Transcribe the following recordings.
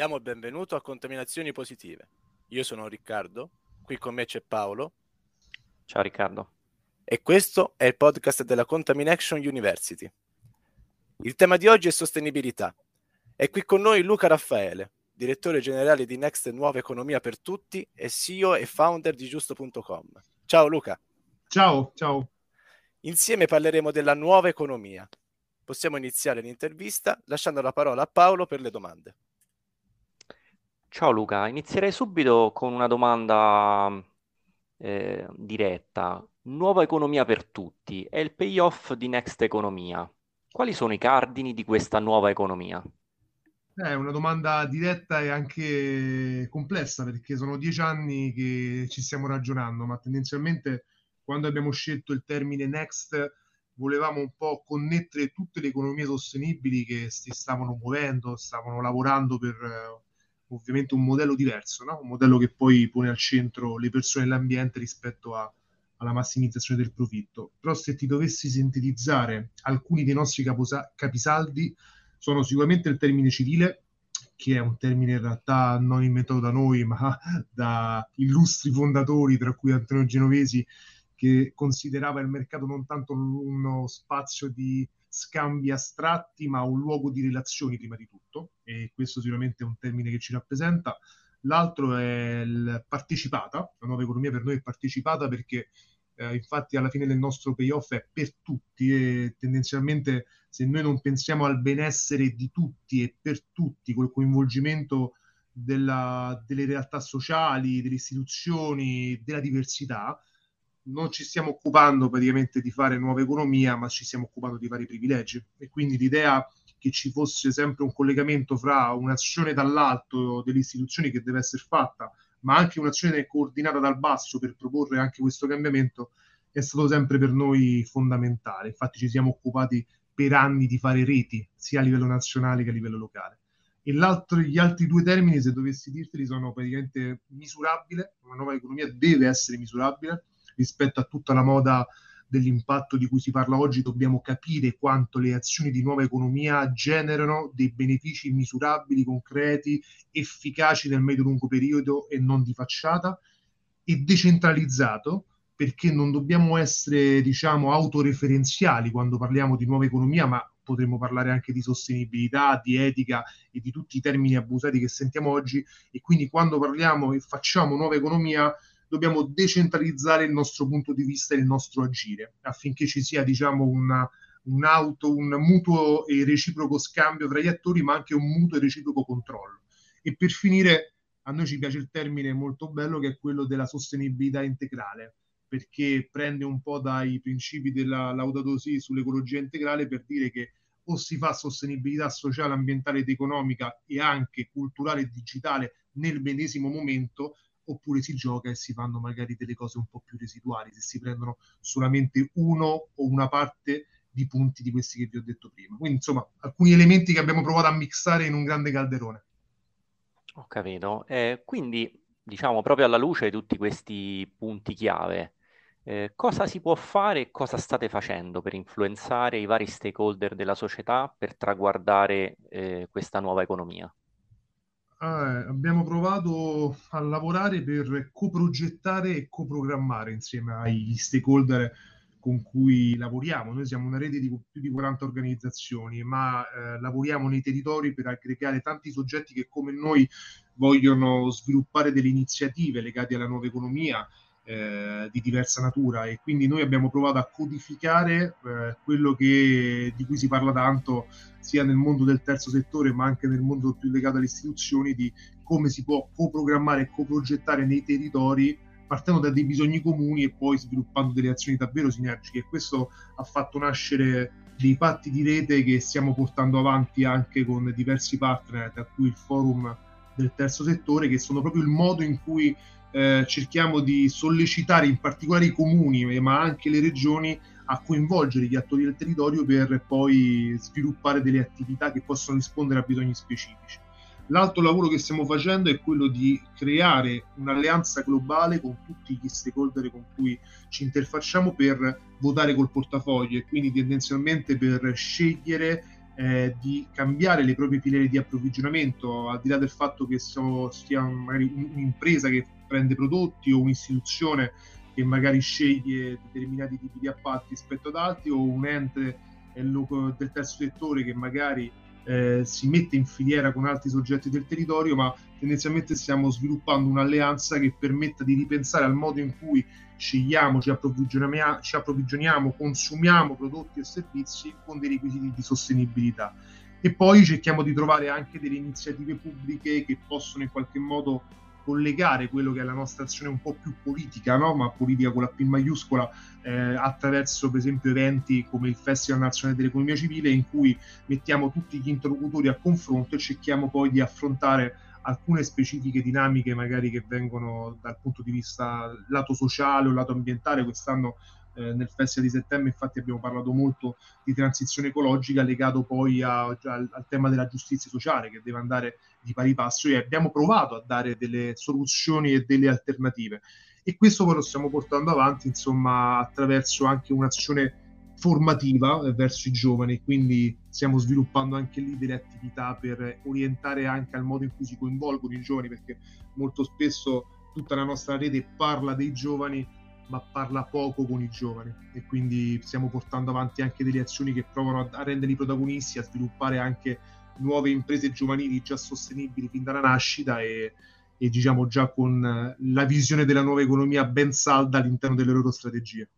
Diamo il benvenuto a Contaminazioni Positive. Io sono Riccardo, qui con me c'è Paolo. Ciao Riccardo. E questo è il podcast della Contamination University. Il tema di oggi è sostenibilità. È qui con noi Luca Raffaele, direttore generale di Next Nuova Economia per Tutti e CEO e founder di giusto.com. Ciao Luca. Ciao, ciao. Insieme parleremo della nuova economia. Possiamo iniziare l'intervista lasciando la parola a Paolo per le domande. Ciao Luca, inizierei subito con una domanda eh, diretta. Nuova economia per tutti è il payoff di Next Economia. Quali sono i cardini di questa nuova economia? È una domanda diretta e anche complessa perché sono dieci anni che ci stiamo ragionando, ma tendenzialmente quando abbiamo scelto il termine Next volevamo un po' connettere tutte le economie sostenibili che si stavano muovendo, stavano lavorando per ovviamente un modello diverso, no? un modello che poi pone al centro le persone e l'ambiente rispetto a, alla massimizzazione del profitto. Però se ti dovessi sintetizzare alcuni dei nostri caposa- capisaldi, sono sicuramente il termine civile, che è un termine in realtà non inventato da noi, ma da illustri fondatori, tra cui Antonio Genovesi, che considerava il mercato non tanto uno spazio di scambi astratti, ma un luogo di relazioni prima di tutto, e questo sicuramente è un termine che ci rappresenta. L'altro è il partecipata, la nuova economia per noi è partecipata perché eh, infatti alla fine del nostro payoff è per tutti e tendenzialmente se noi non pensiamo al benessere di tutti e per tutti, col coinvolgimento della, delle realtà sociali, delle istituzioni, della diversità, non ci stiamo occupando praticamente di fare nuova economia, ma ci stiamo occupando di vari privilegi. E quindi l'idea che ci fosse sempre un collegamento fra un'azione dall'alto delle istituzioni che deve essere fatta, ma anche un'azione coordinata dal basso per proporre anche questo cambiamento, è stato sempre per noi fondamentale. Infatti ci siamo occupati per anni di fare reti, sia a livello nazionale che a livello locale. E gli altri due termini, se dovessi dirteli, sono praticamente misurabile, una nuova economia deve essere misurabile, rispetto a tutta la moda dell'impatto di cui si parla oggi, dobbiamo capire quanto le azioni di nuova economia generano dei benefici misurabili, concreti, efficaci nel medio-lungo periodo e non di facciata, e decentralizzato, perché non dobbiamo essere, diciamo, autoreferenziali quando parliamo di nuova economia, ma potremmo parlare anche di sostenibilità, di etica e di tutti i termini abusati che sentiamo oggi. E quindi quando parliamo e facciamo nuova economia, dobbiamo decentralizzare il nostro punto di vista e il nostro agire affinché ci sia diciamo una, un auto, un mutuo e reciproco scambio tra gli attori, ma anche un mutuo e reciproco controllo. E per finire, a noi ci piace il termine molto bello che è quello della sostenibilità integrale, perché prende un po' dai principi della Laudato Si sull'ecologia integrale per dire che o si fa sostenibilità sociale, ambientale ed economica e anche culturale e digitale nel medesimo momento, oppure si gioca e si fanno magari delle cose un po' più residuali, se si prendono solamente uno o una parte di punti di questi che vi ho detto prima. Quindi, insomma, alcuni elementi che abbiamo provato a mixare in un grande calderone. Ho capito. Eh, quindi, diciamo, proprio alla luce di tutti questi punti chiave, eh, cosa si può fare e cosa state facendo per influenzare i vari stakeholder della società per traguardare eh, questa nuova economia? Eh, abbiamo provato a lavorare per coprogettare e coprogrammare insieme agli stakeholder con cui lavoriamo. Noi siamo una rete di più di 40 organizzazioni, ma eh, lavoriamo nei territori per aggregare tanti soggetti che come noi vogliono sviluppare delle iniziative legate alla nuova economia eh, di diversa natura e quindi noi abbiamo provato a codificare eh, quello che, di cui si parla tanto sia nel mondo del terzo settore ma anche nel mondo più legato alle istituzioni di come si può coprogrammare e coprogettare nei territori partendo da dei bisogni comuni e poi sviluppando delle azioni davvero sinergiche. E questo ha fatto nascere dei patti di rete che stiamo portando avanti anche con diversi partner, tra cui il forum del terzo settore, che sono proprio il modo in cui eh, cerchiamo di sollecitare in particolare i comuni, ma anche le regioni, a coinvolgere gli attori del territorio per poi sviluppare delle attività che possono rispondere a bisogni specifici. L'altro lavoro che stiamo facendo è quello di creare un'alleanza globale con tutti gli stakeholder con cui ci interfacciamo per votare col portafoglio e quindi tendenzialmente per scegliere eh, di cambiare le proprie filiere di approvvigionamento, al di là del fatto che sia magari un'impresa che prende prodotti o un'istituzione che magari sceglie determinati tipi di appalti rispetto ad altri o un ente del terzo settore che magari eh, si mette in filiera con altri soggetti del territorio, ma tendenzialmente stiamo sviluppando un'alleanza che permetta di ripensare al modo in cui scegliamo, ci approvvigioniamo, ci approvvigioniamo consumiamo prodotti e servizi con dei requisiti di sostenibilità. E poi cerchiamo di trovare anche delle iniziative pubbliche che possono in qualche modo collegare quello che è la nostra azione un po' più politica, no? ma politica con la P maiuscola, eh, attraverso per esempio eventi come il Festival Nazionale dell'Economia Civile in cui mettiamo tutti gli interlocutori a confronto e cerchiamo poi di affrontare alcune specifiche dinamiche magari che vengono dal punto di vista lato sociale o lato ambientale. Quest'anno eh, nel Festival di settembre infatti abbiamo parlato molto di transizione ecologica legato poi a, a, al tema della giustizia sociale che deve andare di pari passo e abbiamo provato a dare delle soluzioni e delle alternative. E questo poi lo stiamo portando avanti insomma attraverso anche un'azione formativa verso i giovani, quindi stiamo sviluppando anche lì delle attività per orientare anche al modo in cui si coinvolgono i giovani, perché molto spesso tutta la nostra rete parla dei giovani, ma parla poco con i giovani e quindi stiamo portando avanti anche delle azioni che provano a, renderli protagonisti, a sviluppare anche nuove imprese giovanili già sostenibili fin dalla nascita e, e diciamo già con la visione della nuova economia ben salda all'interno delle loro strategie.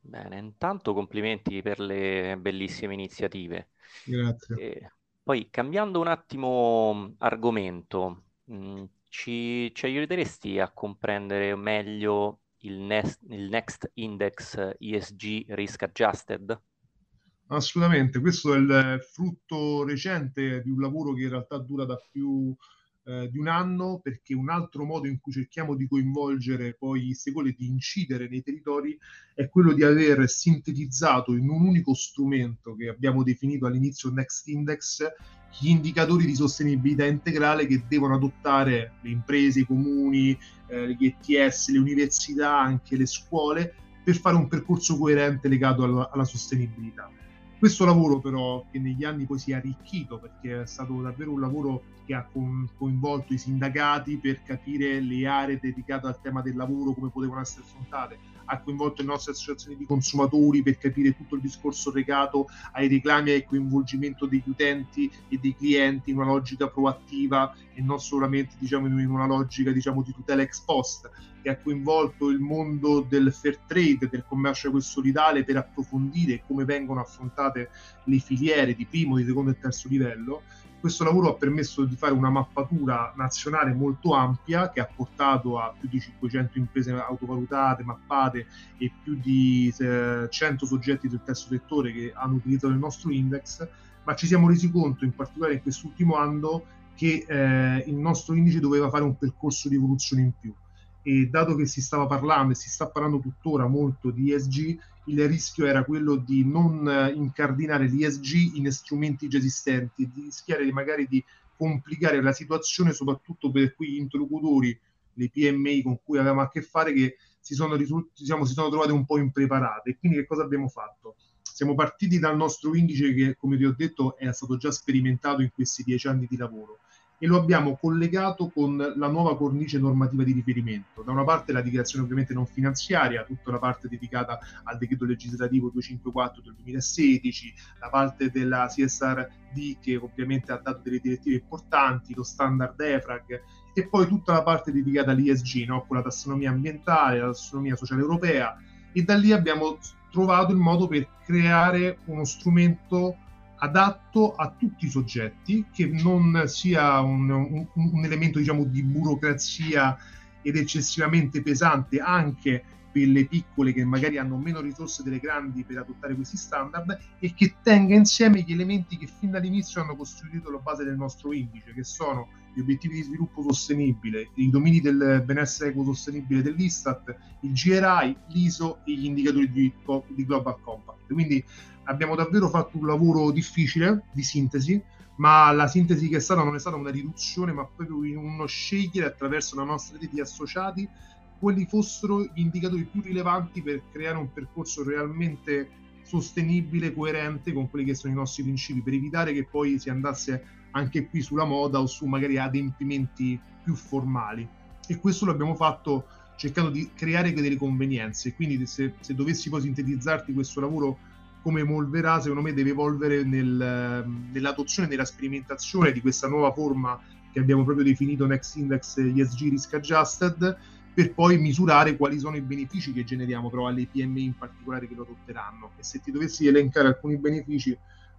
Bene, intanto complimenti per le bellissime iniziative. Grazie. E poi cambiando un attimo argomento, mh, mm, ci, ci aiuteresti a comprendere meglio il next, il next Index ESG Risk Adjusted? Assolutamente, questo è il frutto recente di un lavoro che in realtà dura da più eh, di un anno perché un altro modo in cui cerchiamo di coinvolgere poi i stakeholder di incidere nei territori è quello di aver sintetizzato in un unico strumento che abbiamo definito all'inizio Next Index gli indicatori di sostenibilità integrale che devono adottare le imprese, i comuni, eh, gli ETS, le università, anche le scuole per fare un percorso coerente legato alla, alla sostenibilità. Questo lavoro però che negli anni poi si è arricchito perché è stato davvero un lavoro che ha coinvolto i sindacati per capire le aree dedicate al tema del lavoro, come potevano essere affrontate, ha coinvolto le nostre associazioni di consumatori per capire tutto il discorso legato ai reclami e al coinvolgimento degli utenti e dei clienti in una logica proattiva e non solamente diciamo, in una logica diciamo, di tutela ex post, che ha coinvolto il mondo del fair trade, del commercio solidale per approfondire come vengono affrontate le filiere di primo, di secondo e terzo livello questo lavoro ha permesso di fare una mappatura nazionale molto ampia che ha portato a più di 500 imprese autovalutate, mappate e più di eh, 100 soggetti del terzo settore che hanno utilizzato il nostro index, ma ci siamo resi conto in particolare in quest'ultimo anno che eh, il nostro indice doveva fare un percorso di evoluzione in più e dato che si stava parlando e si sta parlando tuttora molto di ESG, il rischio era quello di non eh, incardinare l'ESG in strumenti già esistenti di rischiare di magari di complicare la situazione soprattutto per quegli interlocutori, le PMI con cui avevamo a che fare che si sono, risult- diciamo, si sono trovate un po' impreparate. Quindi che cosa abbiamo fatto? Siamo partiti dal nostro indice che, come vi ho detto, è stato già sperimentato in questi dieci anni di lavoro e lo abbiamo collegato con la nuova cornice normativa di riferimento. Da una parte la dichiarazione ovviamente non finanziaria, tutta la parte dedicata al decreto legislativo 254 del 2016, la parte della CSRD che ovviamente ha dato delle direttive importanti, lo standard EFRAG e poi tutta la parte dedicata all'ISG, no? con la tassonomia ambientale, la tassonomia sociale europea e da lì abbiamo trovato il modo per creare uno strumento adatto a tutti i soggetti, che non sia un, un, un elemento diciamo, di burocrazia ed eccessivamente pesante anche per le piccole che magari hanno meno risorse delle grandi per adottare questi standard e che tenga insieme gli elementi che fin dall'inizio hanno costituito la base del nostro indice, che sono gli obiettivi di sviluppo sostenibile, i domini del benessere ecosostenibile dell'Istat, il GRI, l'ISO e gli indicatori di, di Global Compact. Quindi abbiamo davvero fatto un lavoro difficile di sintesi, ma la sintesi che è stata non è stata una riduzione, ma proprio uno scegliere attraverso la nostra rete di associati quali fossero gli indicatori più rilevanti per creare un percorso realmente sostenibile, coerente con quelli che sono i nostri principi, per evitare che poi si andasse anche qui sulla moda o su magari adempimenti più formali. E questo l'abbiamo fatto cercando di creare delle convenienze. Quindi se, se dovessi poi sintetizzarti questo lavoro come evolverà, secondo me deve evolvere nel, nell'adozione, nella sperimentazione di questa nuova forma che abbiamo proprio definito Next Index ESG Risk Adjusted, per poi misurare quali sono i benefici che generiamo però alle PMI in particolare che lo adotteranno. E se ti dovessi elencare alcuni benefici,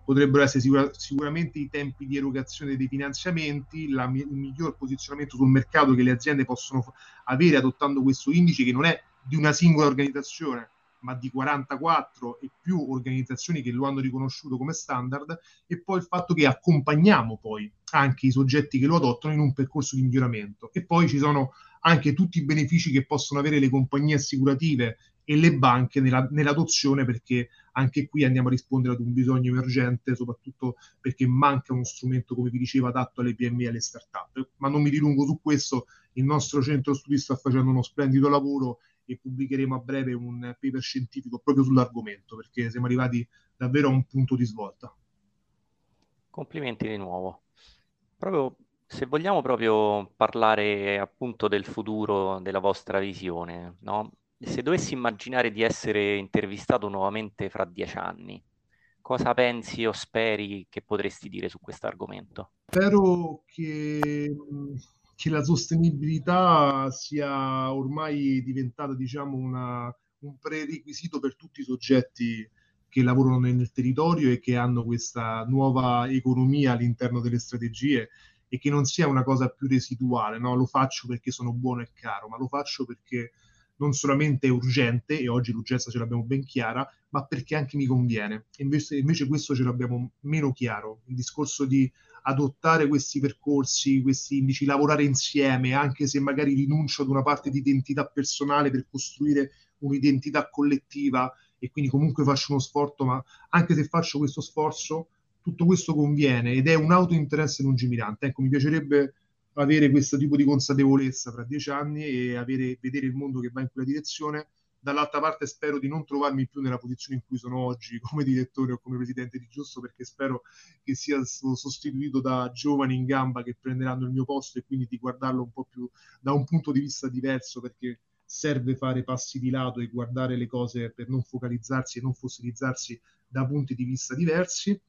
potrebbero essere sicura, sicuramente i tempi di erogazione dei finanziamenti, la, il miglior posizionamento sul mercato che le aziende possono avere adottando questo indice che non è di una singola organizzazione, ma di 44 e più organizzazioni che lo hanno riconosciuto come standard e poi il fatto che accompagniamo poi anche i soggetti che lo adottano in un percorso di miglioramento. E poi ci sono anche tutti i benefici che possono avere le compagnie assicurative e le banche nella, nell'adozione perché anche qui andiamo a rispondere ad un bisogno emergente soprattutto perché manca uno strumento come vi dicevo adatto alle PMI e alle start-up ma non mi dilungo su questo il nostro centro studi sta facendo uno splendido lavoro e pubblicheremo a breve un paper scientifico proprio sull'argomento perché siamo arrivati davvero a un punto di svolta. Complimenti di nuovo. Proprio se vogliamo proprio parlare appunto del futuro della vostra visione, no? Se dovessi immaginare di essere intervistato nuovamente fra dieci anni, cosa pensi o speri che potresti dire su questo argomento? Spero che che la sostenibilità sia ormai diventata diciamo, una, un prerequisito per tutti i soggetti che lavorano nel territorio e che hanno questa nuova economia all'interno delle strategie e che non sia una cosa più residuale, no? lo faccio perché sono buono e caro, ma lo faccio perché non solamente urgente, e oggi l'urgenza ce l'abbiamo ben chiara, ma perché anche mi conviene. Invece, invece questo ce l'abbiamo meno chiaro. Il discorso di adottare questi percorsi, questi indici, lavorare insieme, anche se magari rinuncio ad una parte di identità personale per costruire un'identità collettiva e quindi comunque faccio uno sforzo, ma anche se faccio questo sforzo, tutto questo conviene ed è un autointeresse lungimirante. Ecco, mi piacerebbe avere questo tipo di consapevolezza fra dieci anni e avere, vedere il mondo che va in quella direzione. Dall'altra parte spero di non trovarmi più nella posizione in cui sono oggi come direttore o come presidente di Giusto perché spero che sia sostituito da giovani in gamba che prenderanno il mio posto e quindi di guardarlo un po' più da un punto di vista diverso perché serve fare passi di lato e guardare le cose per non focalizzarsi e non fossilizzarsi da punti di vista diversi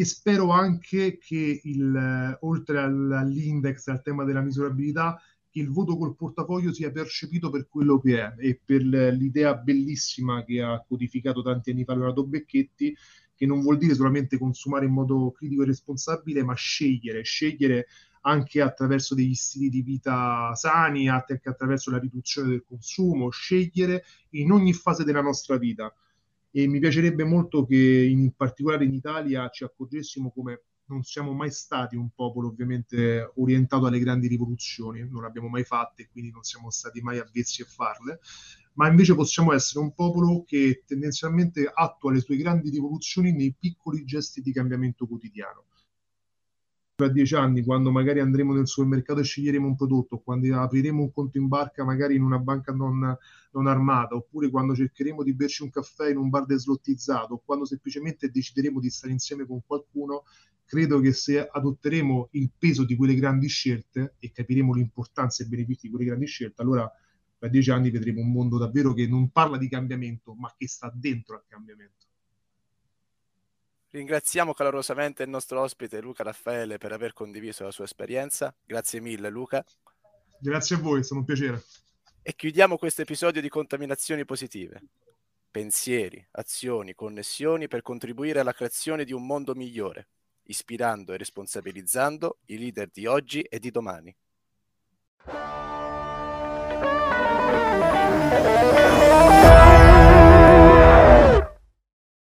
e spero anche che il, oltre all'index, al tema della misurabilità, il voto col portafoglio sia percepito per quello che è e per l'idea bellissima che ha codificato tanti anni fa Leonardo Becchetti, che non vuol dire solamente consumare in modo critico e responsabile, ma scegliere, scegliere anche attraverso degli stili di vita sani, anche attraverso la riduzione del consumo, scegliere in ogni fase della nostra vita. E mi piacerebbe molto che in particolare in Italia ci accorgessimo come non siamo mai stati un popolo ovviamente orientato alle grandi rivoluzioni, non le abbiamo mai fatte, quindi non siamo stati mai avvezzi a farle, ma invece possiamo essere un popolo che tendenzialmente attua le sue grandi rivoluzioni nei piccoli gesti di cambiamento quotidiano tra dieci anni, quando magari andremo nel supermercato e sceglieremo un prodotto, quando apriremo un conto in barca magari in una banca non, non armata, oppure quando cercheremo di berci un caffè in un bar deslottizzato, o quando semplicemente decideremo di stare insieme con qualcuno, credo che se adotteremo il peso di quelle grandi scelte e capiremo l'importanza e i benefici di quelle grandi scelte, allora tra dieci anni vedremo un mondo davvero che non parla di cambiamento, ma che sta dentro al cambiamento. Ringraziamo calorosamente il nostro ospite Luca Raffaele per aver condiviso la sua esperienza. Grazie mille Luca. Grazie a voi, è stato un piacere. E chiudiamo questo episodio di Contaminazioni Positive. Pensieri, azioni, connessioni per contribuire alla creazione di un mondo migliore, ispirando e responsabilizzando i leader di oggi e di domani.